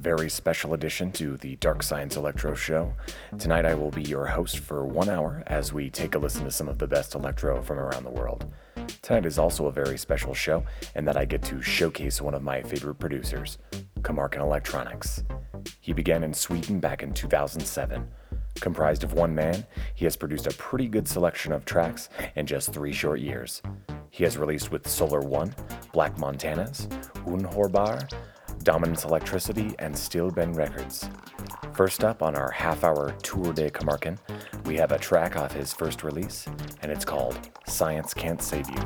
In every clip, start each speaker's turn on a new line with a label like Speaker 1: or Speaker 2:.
Speaker 1: very special edition to the Dark Science Electro Show. Tonight I will be your host for one hour as we take a listen to some of the best electro from around the world. Tonight is also a very special show in that I get to showcase one of my favorite producers, Komarken Electronics. He began in Sweden back in 2007. Comprised of one man, he has produced a pretty good selection of tracks in just three short years. He has released with Solar One, Black Montanas, Unhorbar, Dominance Electricity, and Stillben Records. First up on our half hour Tour de Komarken, we have a track off his first release, and it's called Science Can't Save You.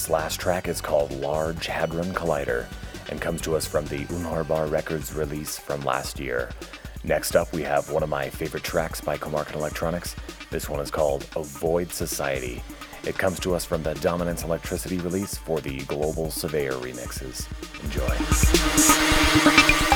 Speaker 1: This last track is called Large Hadron Collider and comes to us from the Unharbar Records release from last year. Next up, we have one of my favorite tracks by Komarken Electronics. This one is called Avoid Society. It comes to us from the Dominance Electricity release for the Global Surveyor remixes. Enjoy.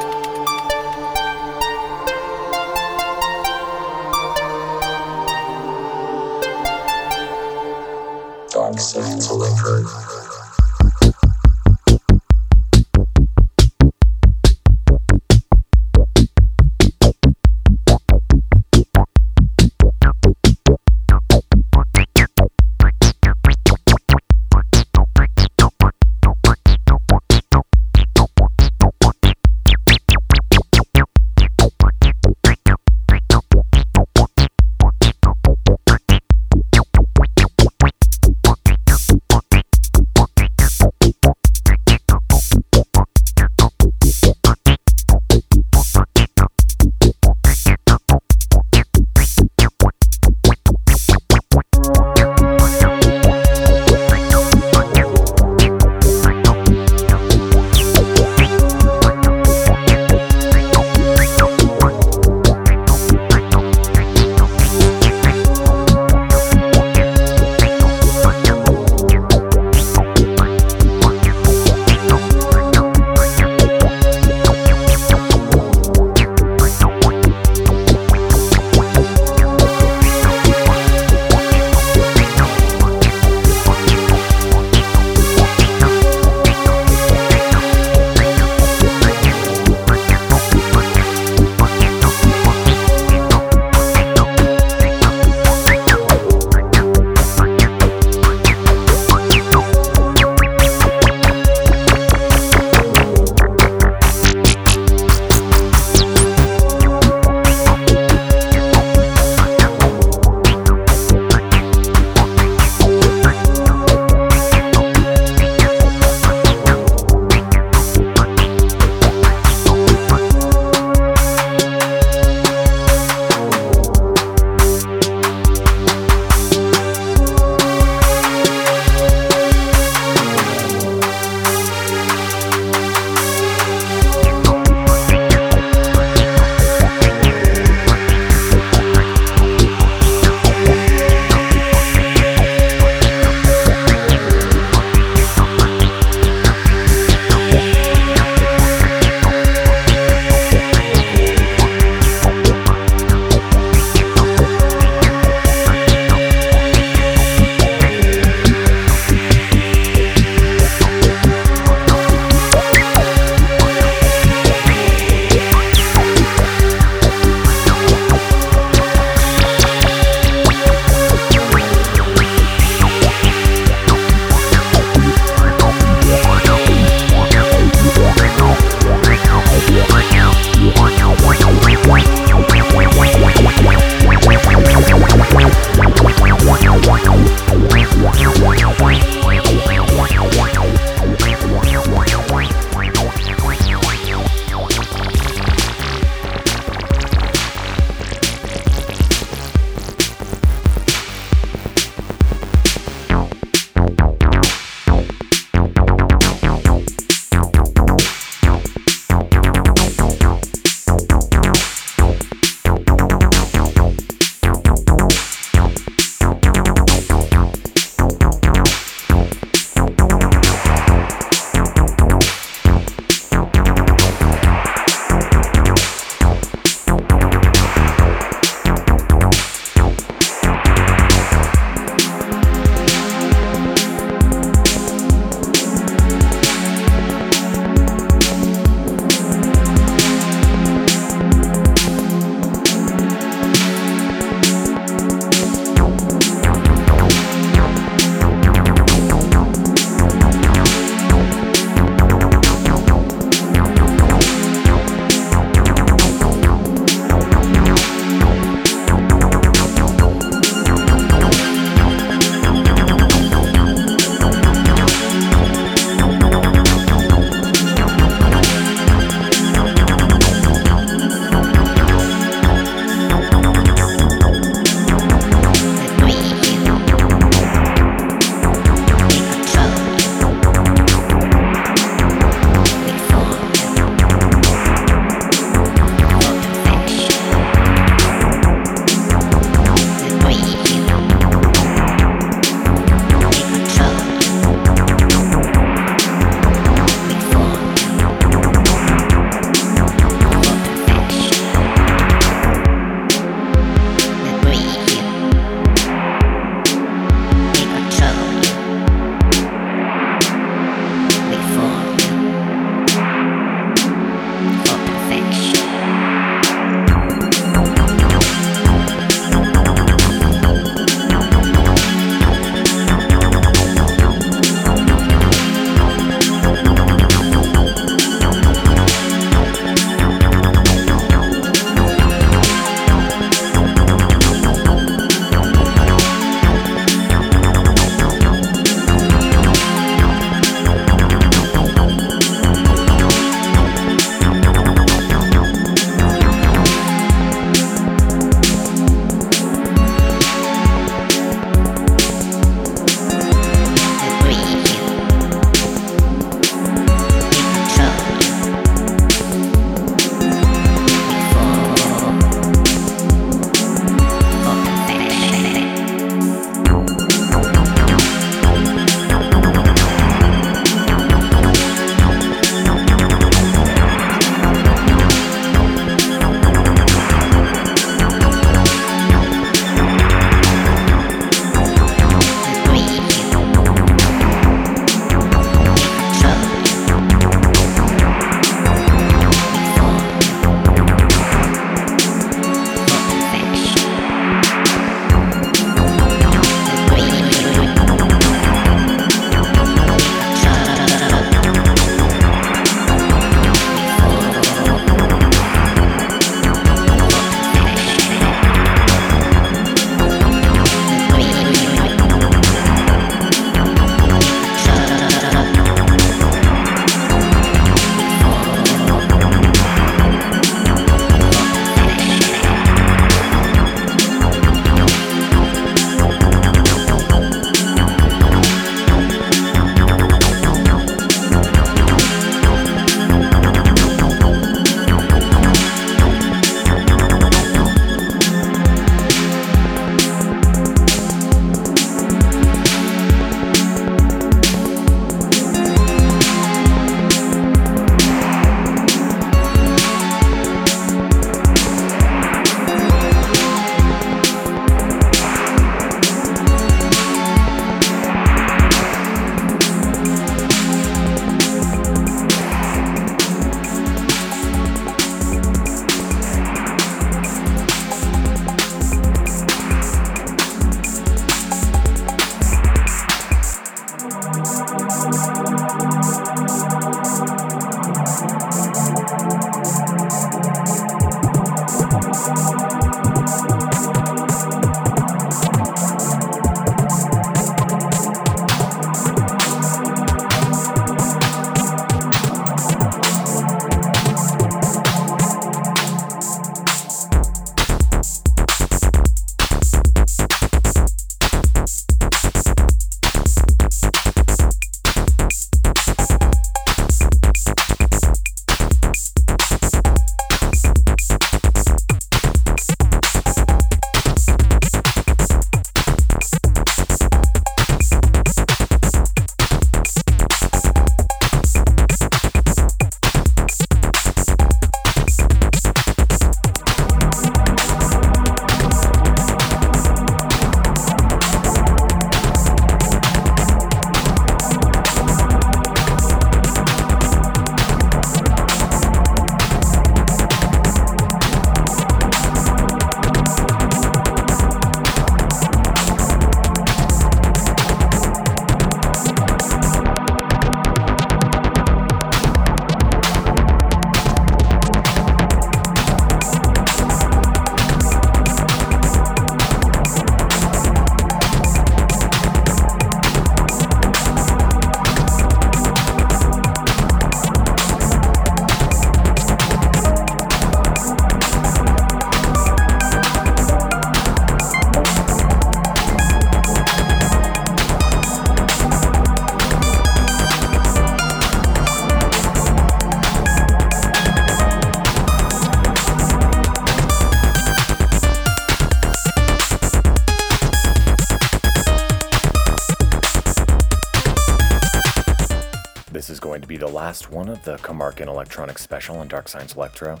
Speaker 1: Is going to be the last one of the Komarken Electronics special on Dark Science Electro.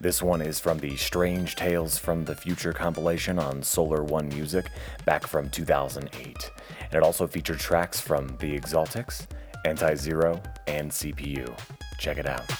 Speaker 1: This one is from the Strange Tales from the Future compilation on Solar One Music back from 2008. And it also featured tracks from The Exaltics, Anti Zero, and CPU. Check it out.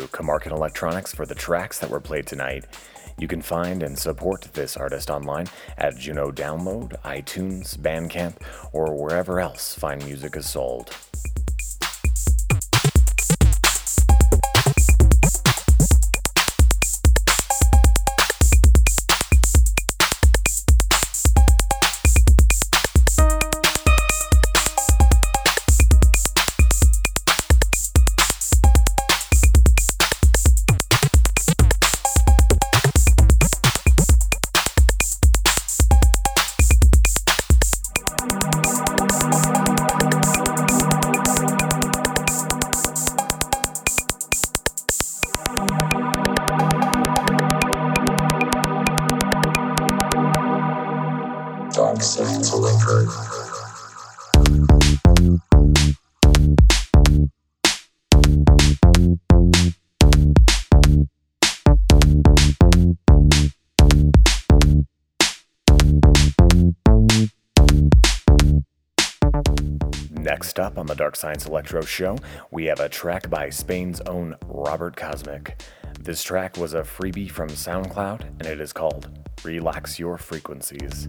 Speaker 1: To Electronics for the tracks that were played tonight. You can find and support this artist online at Juno Download, iTunes, Bandcamp, or wherever else fine music is sold. Up on the Dark Science Electro show, we have a track by Spain's own Robert Cosmic. This track was a freebie from SoundCloud, and it is called Relax Your Frequencies.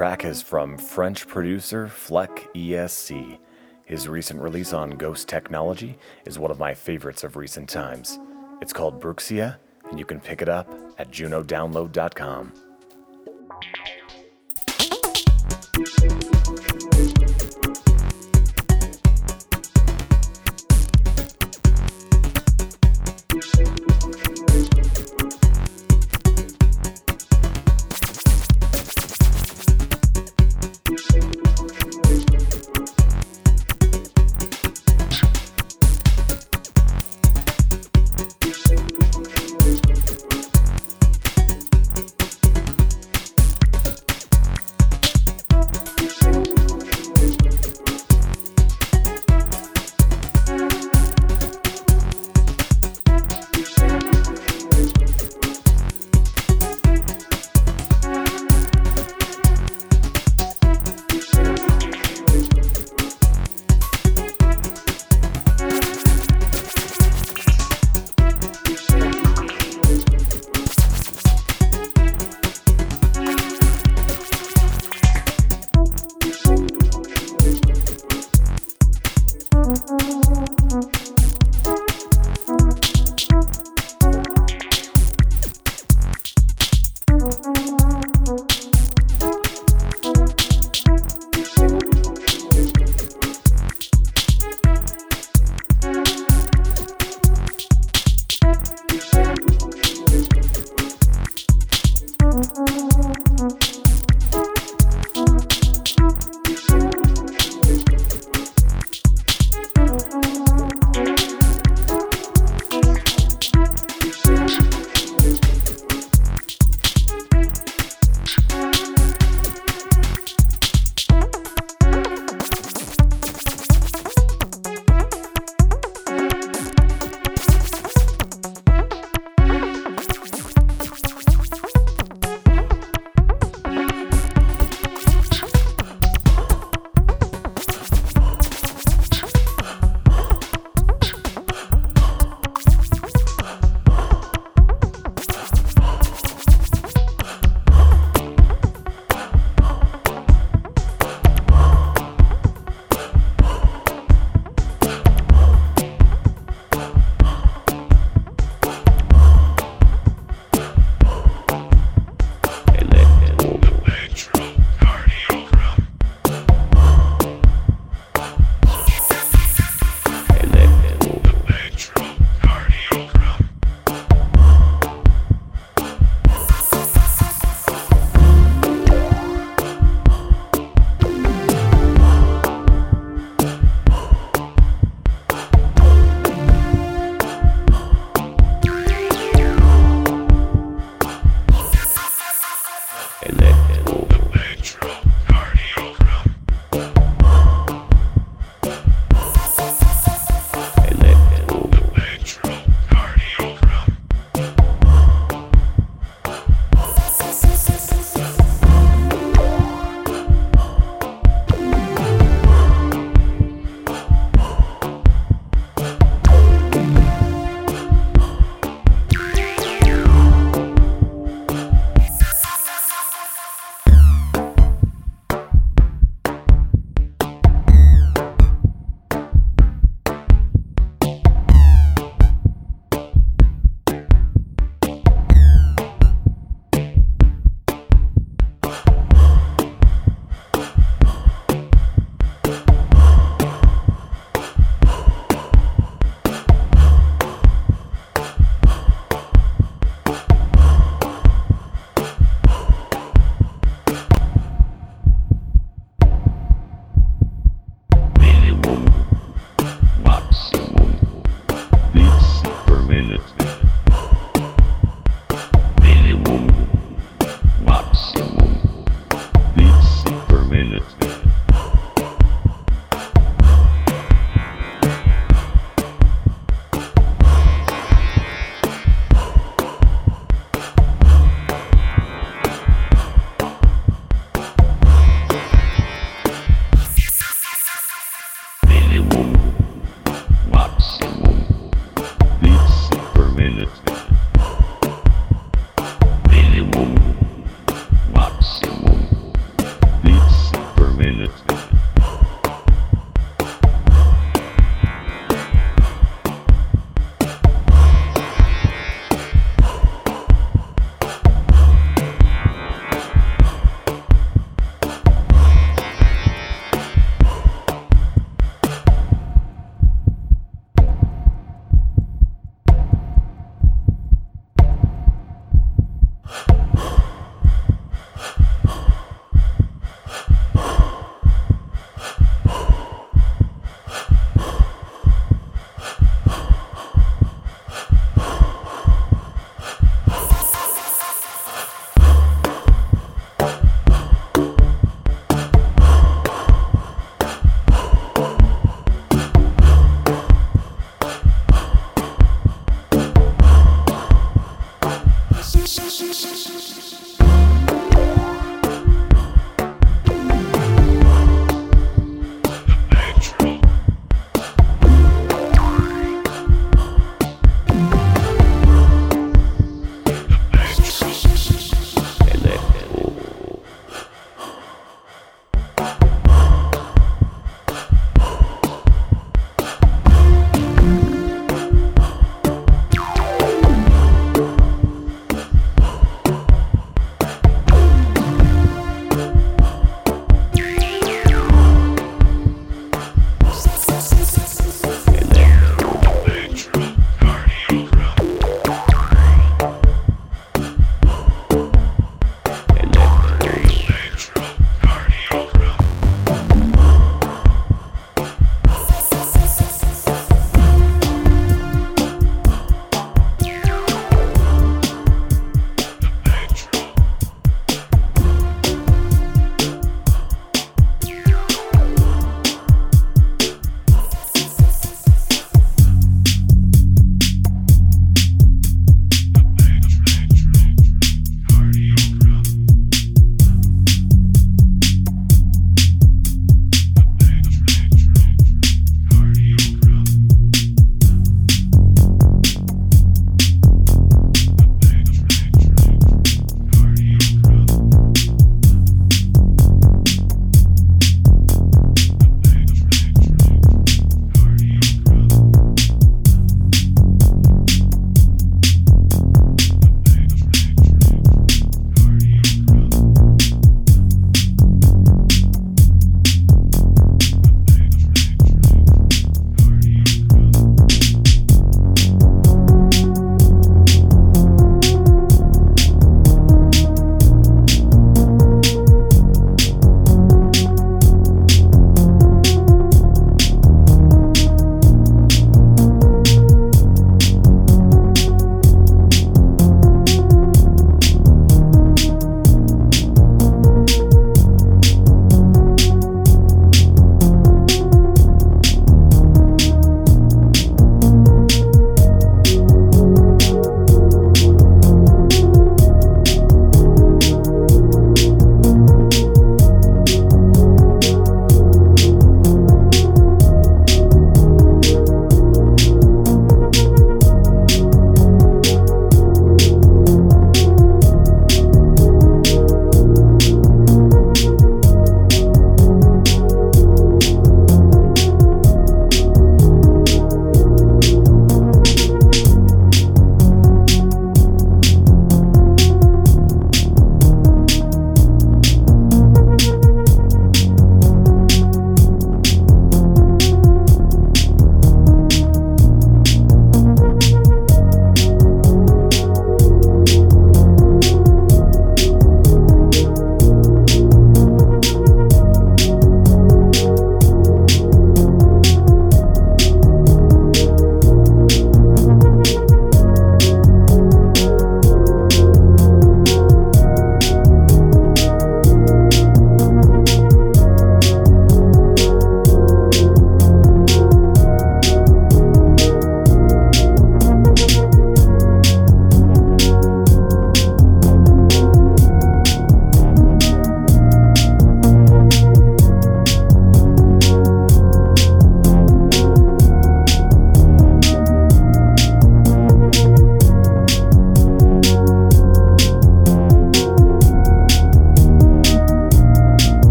Speaker 1: track is from French producer Fleck ESC. His recent release on Ghost Technology is one of my favorites of recent times. It's called Bruxia, and you can pick it up at junodownload.com.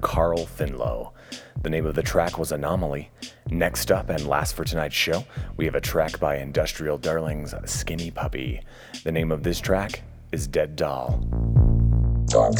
Speaker 1: Carl Finlow. The name of the track was Anomaly. Next up, and last for tonight's show, we have a track by Industrial Darlings Skinny Puppy. The name of this track is Dead Doll.
Speaker 2: Dark.